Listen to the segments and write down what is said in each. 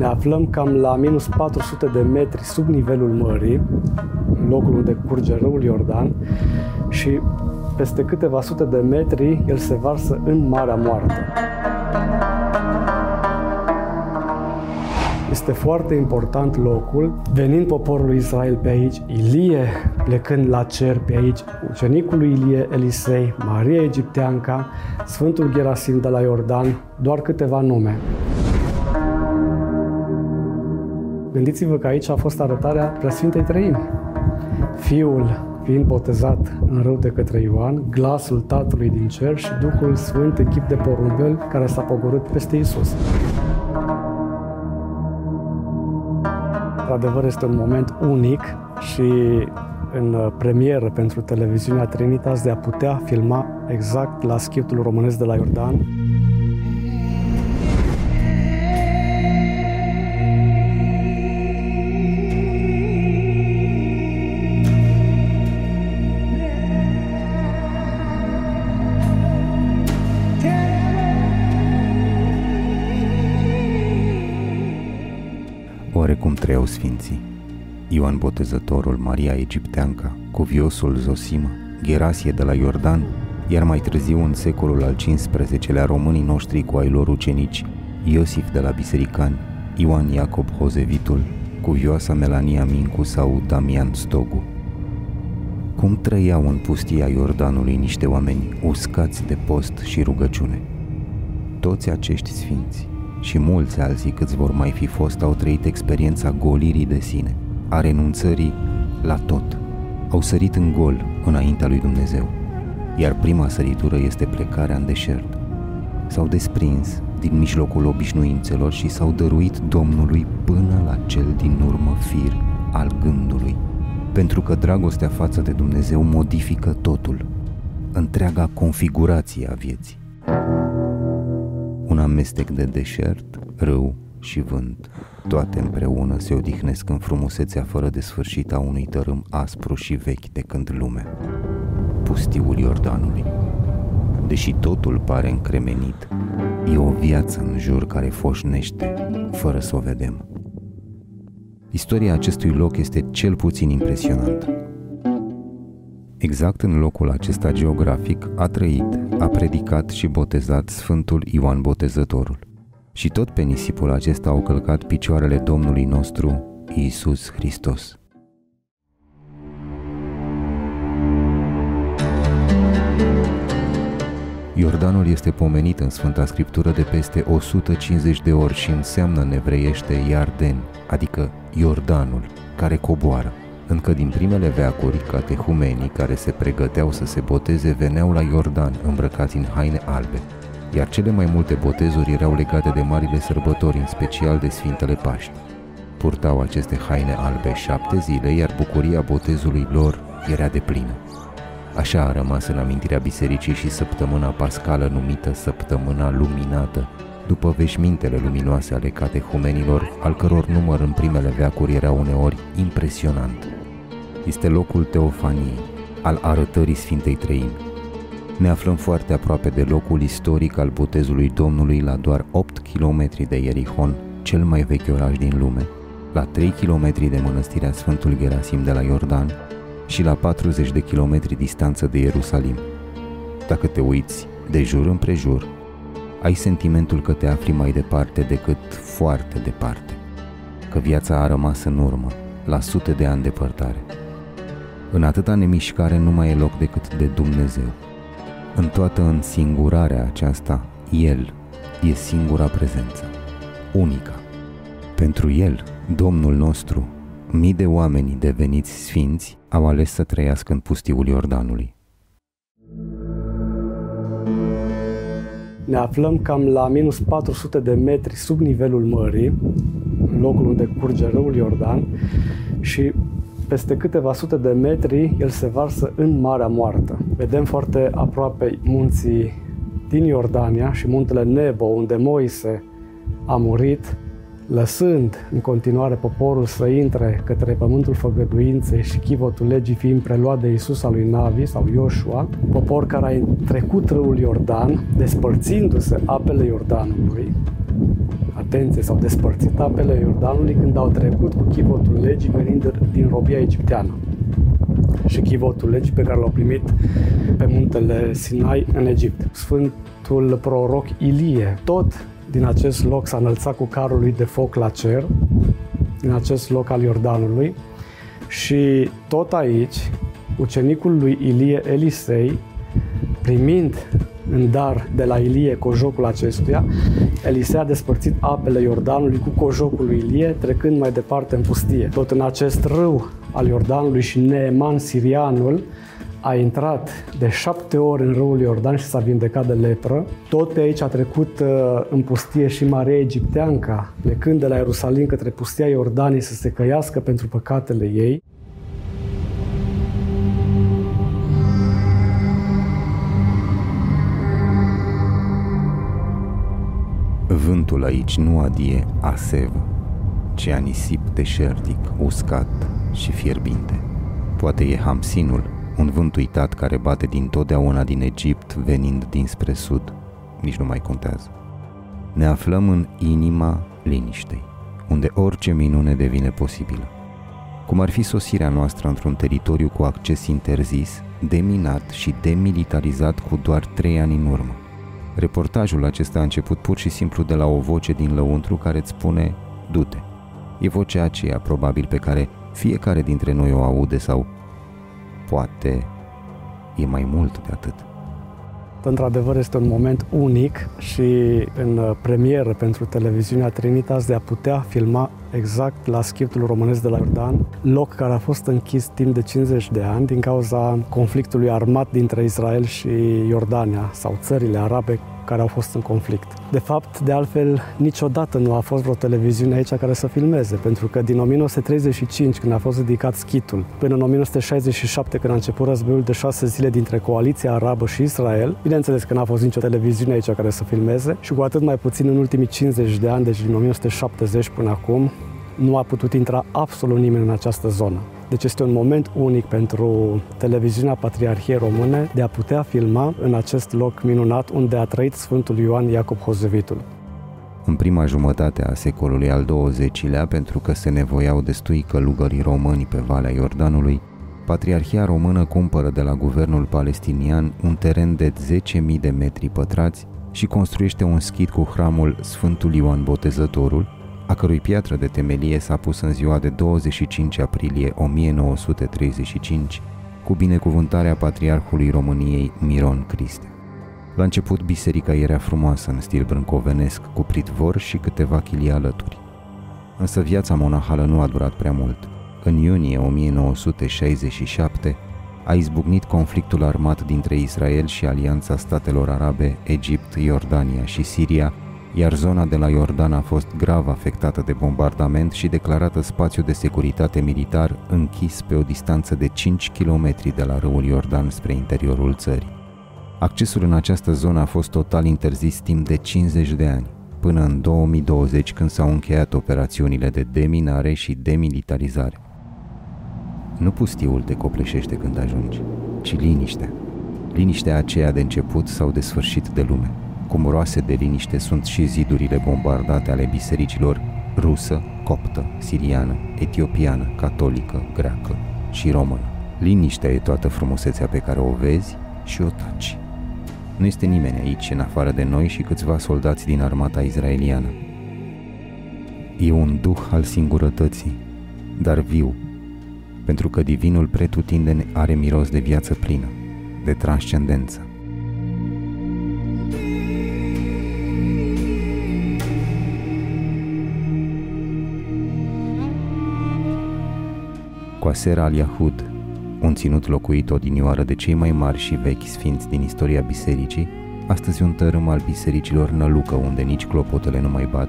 Ne aflăm cam la minus 400 de metri sub nivelul mării, în locul unde curge râul Iordan și peste câteva sute de metri el se varsă în Marea Moartă. Este foarte important locul, venind poporul lui Israel pe aici, Ilie plecând la cer pe aici, ucenicul lui Ilie Elisei, Maria Egipteanca, Sfântul Gerasim de la Iordan, doar câteva nume. Gândiți-vă că aici a fost arătarea Preasfintei Trăimi. Fiul fiind botezat în rău de către Ioan, glasul Tatălui din cer și Duhul Sfânt, echip de porumbel care s-a pogorât peste Isus. Într-adevăr, este un moment unic și în premieră pentru televiziunea Trinitas de a putea filma exact la schitul românesc de la Iordan cum trăiau sfinții. Ioan Botezătorul, Maria Egipteanca, Cuviosul Zosima, Gerasie de la Iordan, iar mai târziu în secolul al XV-lea românii noștri cu ai lor ucenici, Iosif de la Bisericani, Ioan Iacob Hozevitul, Cuvioasa Melania Mincu sau Damian Stogu. Cum trăiau în pustia Iordanului niște oameni uscați de post și rugăciune? Toți acești sfinți și mulți alții câți vor mai fi fost au trăit experiența golirii de sine, a renunțării la tot. Au sărit în gol înaintea lui Dumnezeu, iar prima săritură este plecarea în deșert. S-au desprins din mijlocul obișnuințelor și s-au dăruit Domnului până la cel din urmă fir al gândului. Pentru că dragostea față de Dumnezeu modifică totul, întreaga configurație a vieții un amestec de deșert, râu și vânt. Toate împreună se odihnesc în frumusețea fără de sfârșit a unui tărâm aspru și vechi de când lume. Pustiul Iordanului. Deși totul pare încremenit, e o viață în jur care foșnește, fără să o vedem. Istoria acestui loc este cel puțin impresionantă. Exact în locul acesta geografic a trăit, a predicat și botezat Sfântul Ioan Botezătorul. Și tot pe nisipul acesta au călcat picioarele Domnului nostru, Iisus Hristos. Iordanul este pomenit în Sfânta Scriptură de peste 150 de ori și înseamnă în evreiește Iarden, adică Iordanul, care coboară. Încă din primele veacuri, catehumenii care se pregăteau să se boteze veneau la Iordan îmbrăcați în haine albe, iar cele mai multe botezuri erau legate de marile sărbători, în special de Sfintele Paști. Purtau aceste haine albe șapte zile, iar bucuria botezului lor era de plină. Așa a rămas în amintirea bisericii și săptămâna pascală numită Săptămâna Luminată, după veșmintele luminoase ale catehumenilor, al căror număr în primele veacuri era uneori impresionant este locul Teofaniei, al arătării Sfintei Treimi. Ne aflăm foarte aproape de locul istoric al botezului Domnului la doar 8 km de Ierihon, cel mai vechi oraș din lume, la 3 km de mănăstirea Sfântul Gerasim de la Iordan și la 40 de km distanță de Ierusalim. Dacă te uiți de jur împrejur, ai sentimentul că te afli mai departe decât foarte departe, că viața a rămas în urmă, la sute de ani depărtare. În atâta nemișcare nu mai e loc decât de Dumnezeu. În toată însingurarea aceasta, El e singura prezență, unica. Pentru El, Domnul nostru, mii de oameni deveniți sfinți au ales să trăiască în pustiul Iordanului. Ne aflăm cam la minus 400 de metri sub nivelul mării, în locul unde curge râul Iordan și peste câteva sute de metri, el se varsă în Marea Moartă. Vedem foarte aproape munții din Iordania și muntele Nebo, unde Moise a murit, lăsând în continuare poporul să intre către pământul făgăduinței și chivotul legii fiind preluat de Isus al lui Navi sau Ioshua, popor care a trecut râul Iordan, despărțindu-se apele Iordanului, atenție, s-au despărțit apele Iordanului când au trecut cu chivotul legii venind din robia egipteană. Și chivotul legii pe care l-au primit pe muntele Sinai în Egipt. Sfântul proroc Ilie, tot din acest loc s-a înălțat cu carul lui de foc la cer, din acest loc al Iordanului. Și tot aici ucenicul lui Ilie Elisei, primind în dar de la Ilie cojocul acestuia, Elisei a despărțit apele Iordanului cu cojocul lui Ilie, trecând mai departe în pustie. Tot în acest râu al Iordanului și Neeman sirianul a intrat de șapte ori în râul Iordan și s-a vindecat de lepră. Tot pe aici a trecut uh, în pustie și Maria Egipteanca, plecând de la Ierusalim către pustia Iordanii să se căiască pentru păcatele ei. Vântul aici nu adie asev, ci a nisip deșertic, uscat și fierbinte. Poate e Hamsinul, un vânt uitat care bate din totdeauna din Egipt venind dinspre sud. Nici nu mai contează. Ne aflăm în inima liniștei, unde orice minune devine posibilă. Cum ar fi sosirea noastră într-un teritoriu cu acces interzis, deminat și demilitarizat cu doar trei ani în urmă. Reportajul acesta a început pur și simplu de la o voce din lăuntru care îți spune du-te. E vocea aceea probabil pe care fiecare dintre noi o aude sau poate e mai mult de atât. Într-adevăr este un moment unic și în premieră pentru televiziunea Trinitas de a putea filma exact la schiptul românesc de la Iordan, loc care a fost închis timp de 50 de ani din cauza conflictului armat dintre Israel și Iordania sau țările arabe care au fost în conflict. De fapt, de altfel, niciodată nu a fost vreo televiziune aici care să filmeze, pentru că din 1935, când a fost ridicat schitul, până în 1967, când a început războiul de șase zile dintre coaliția arabă și Israel, bineînțeles că n-a fost nicio televiziune aici care să filmeze și cu atât mai puțin în ultimii 50 de ani, deci din 1970 până acum, nu a putut intra absolut nimeni în această zonă. Deci este un moment unic pentru televiziunea Patriarhiei Române de a putea filma în acest loc minunat unde a trăit Sfântul Ioan Iacob Hozevitul. În prima jumătate a secolului al XX-lea, pentru că se nevoiau destui călugării români pe Valea Iordanului, Patriarhia Română cumpără de la guvernul palestinian un teren de 10.000 de metri pătrați și construiește un schid cu hramul Sfântul Ioan Botezătorul, a cărui piatră de temelie s-a pus în ziua de 25 aprilie 1935 cu binecuvântarea Patriarhului României Miron Criste. La început, biserica era frumoasă în stil brâncovenesc, cu pritvor și câteva chilii alături. Însă viața monahală nu a durat prea mult. În iunie 1967 a izbucnit conflictul armat dintre Israel și Alianța Statelor Arabe, Egipt, Iordania și Siria, iar zona de la Iordan a fost grav afectată de bombardament și declarată spațiu de securitate militar închis pe o distanță de 5 km de la râul Iordan spre interiorul țării. Accesul în această zonă a fost total interzis timp de 50 de ani, până în 2020 când s-au încheiat operațiunile de deminare și demilitarizare. Nu pustiul te copleșește când ajungi, ci liniștea. Liniștea aceea de început sau de sfârșit de lume – cum roase de liniște sunt și zidurile bombardate ale bisericilor rusă, coptă, siriană, etiopiană, catolică, greacă și română. Liniștea e toată frumusețea pe care o vezi și o taci. Nu este nimeni aici în afară de noi și câțiva soldați din armata izraeliană. E un duh al singurătății, dar viu, pentru că divinul pretutindeni are miros de viață plină, de transcendență. Coaser al Yahud, un ținut locuit odinioară de cei mai mari și vechi sfinți din istoria bisericii, astăzi un tărâm al bisericilor nălucă unde nici clopotele nu mai bat,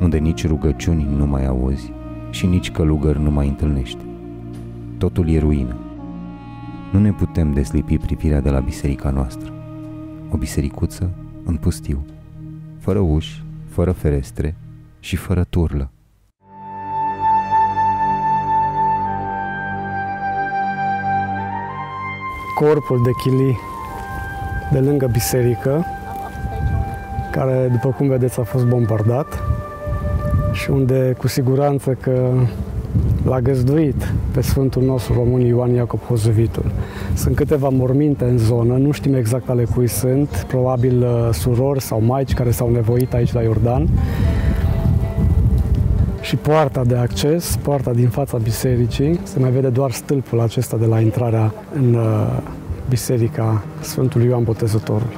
unde nici rugăciuni nu mai auzi și nici călugări nu mai întâlnești. Totul e ruină. Nu ne putem deslipi privirea de la biserica noastră. O bisericuță în pustiu, fără uși, fără ferestre și fără turlă. Corpul de chili de lângă biserică care, după cum vedeți, a fost bombardat și unde cu siguranță că l-a găzduit pe Sfântul nostru român Ioan Iacob Hozovitul. Sunt câteva morminte în zonă, nu știm exact ale cui sunt, probabil uh, surori sau maici care s-au nevoit aici la Iordan. Și poarta de acces, poarta din fața bisericii, se mai vede doar stâlpul acesta de la intrarea în uh, biserica Sfântului Ioan Botezătorul.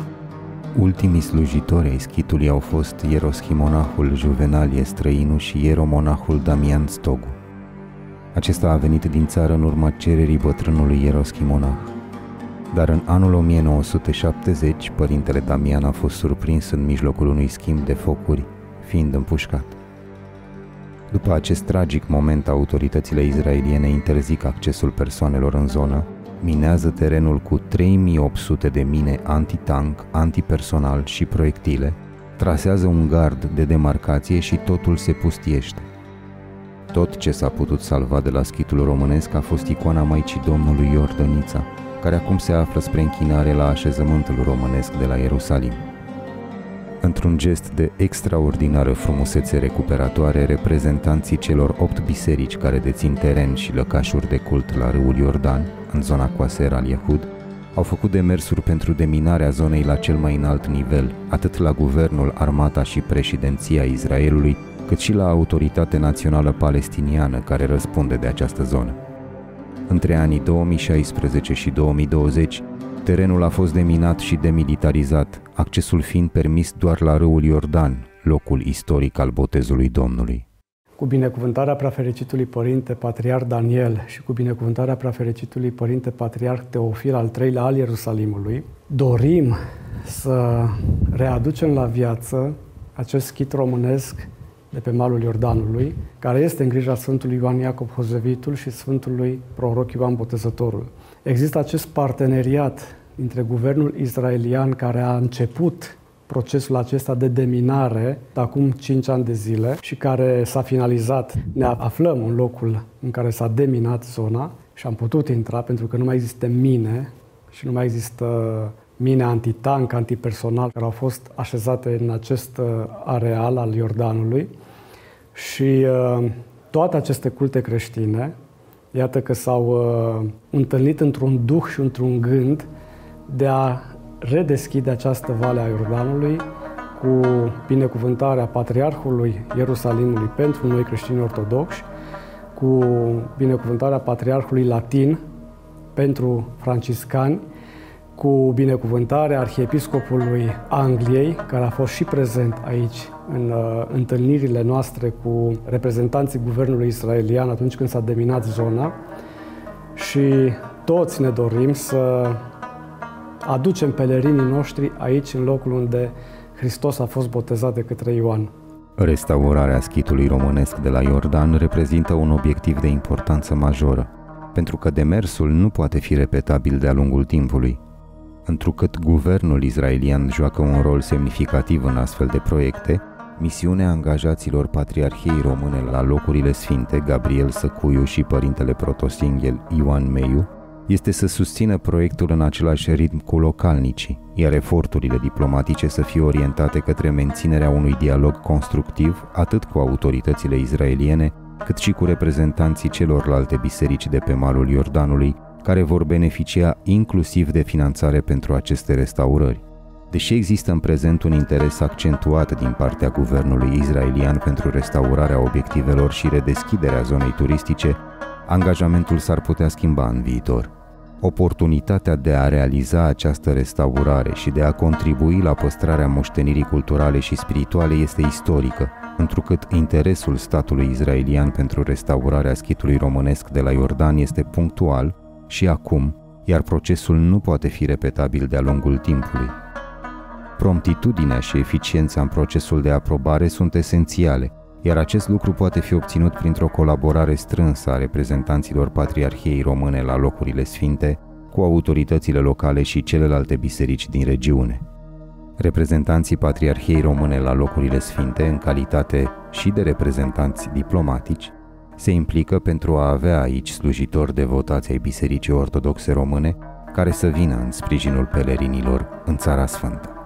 Ultimii slujitori ai schitului au fost ieroschimonahul Juvenalie Străinu și ieromonahul Damian Stogu. Acesta a venit din țară în urma cererii bătrânului ieroschimonah. Dar în anul 1970, părintele Damian a fost surprins în mijlocul unui schimb de focuri, fiind împușcat. După acest tragic moment, autoritățile izraeliene interzic accesul persoanelor în zonă, minează terenul cu 3800 de mine antitank, antipersonal și proiectile, trasează un gard de demarcație și totul se pustiește. Tot ce s-a putut salva de la schitul românesc a fost icoana Maicii Domnului Iordănița, care acum se află spre închinare la așezământul românesc de la Ierusalim. Într-un gest de extraordinară frumusețe recuperatoare, reprezentanții celor opt biserici care dețin teren și lăcașuri de cult la râul Iordan, în zona Coaser al Iehud, au făcut demersuri pentru deminarea zonei la cel mai înalt nivel, atât la guvernul, armata și președinția Israelului, cât și la autoritatea națională palestiniană care răspunde de această zonă. Între anii 2016 și 2020, terenul a fost deminat și demilitarizat, accesul fiind permis doar la râul Iordan, locul istoric al botezului Domnului. Cu binecuvântarea prefericitului Părinte Patriarh Daniel și cu binecuvântarea prefericitului Părinte Patriarh Teofil al III-lea al Ierusalimului, dorim să readucem la viață acest schit românesc de pe malul Iordanului, care este în grija Sfântului Ioan Iacob Hozevitul și Sfântului Proroc Ioan Botezătorul. Există acest parteneriat între guvernul israelian care a început procesul acesta de deminare de acum 5 ani de zile și care s-a finalizat. Ne aflăm în locul în care s-a deminat zona și am putut intra pentru că nu mai există mine și nu mai există mine antitank, antipersonal care au fost așezate în acest uh, areal al Iordanului. Și uh, toate aceste culte creștine, iată că s-au uh, întâlnit într-un duh și într-un gând de a redeschide această vale a Iordanului cu binecuvântarea Patriarhului Ierusalimului pentru noi creștini ortodoxi, cu binecuvântarea Patriarhului Latin pentru franciscani, cu binecuvântarea Arhiepiscopului Angliei, care a fost și prezent aici în uh, întâlnirile noastre cu reprezentanții guvernului israelian atunci când s-a deminat zona și toți ne dorim să aducem pelerinii noștri aici, în locul unde Hristos a fost botezat de către Ioan. Restaurarea schitului românesc de la Iordan reprezintă un obiectiv de importanță majoră, pentru că demersul nu poate fi repetabil de-a lungul timpului. Întrucât guvernul israelian joacă un rol semnificativ în astfel de proiecte, misiunea angajaților Patriarhiei Române la locurile sfinte, Gabriel Săcuiu și părintele protosinghel Ioan Meiu, este să susțină proiectul în același ritm cu localnicii, iar eforturile diplomatice să fie orientate către menținerea unui dialog constructiv atât cu autoritățile izraeliene, cât și cu reprezentanții celorlalte biserici de pe malul Iordanului, care vor beneficia inclusiv de finanțare pentru aceste restaurări. Deși există în prezent un interes accentuat din partea guvernului israelian pentru restaurarea obiectivelor și redeschiderea zonei turistice, angajamentul s-ar putea schimba în viitor. Oportunitatea de a realiza această restaurare și de a contribui la păstrarea moștenirii culturale și spirituale este istorică, întrucât interesul statului israelian pentru restaurarea schitului românesc de la Iordan este punctual și acum, iar procesul nu poate fi repetabil de-a lungul timpului. Promptitudinea și eficiența în procesul de aprobare sunt esențiale, iar acest lucru poate fi obținut printr-o colaborare strânsă a reprezentanților Patriarhiei Române la locurile sfinte cu autoritățile locale și celelalte biserici din regiune. Reprezentanții Patriarhiei Române la locurile sfinte, în calitate și de reprezentanți diplomatici, se implică pentru a avea aici slujitori devotați ai Bisericii Ortodoxe Române care să vină în sprijinul pelerinilor în Țara Sfântă.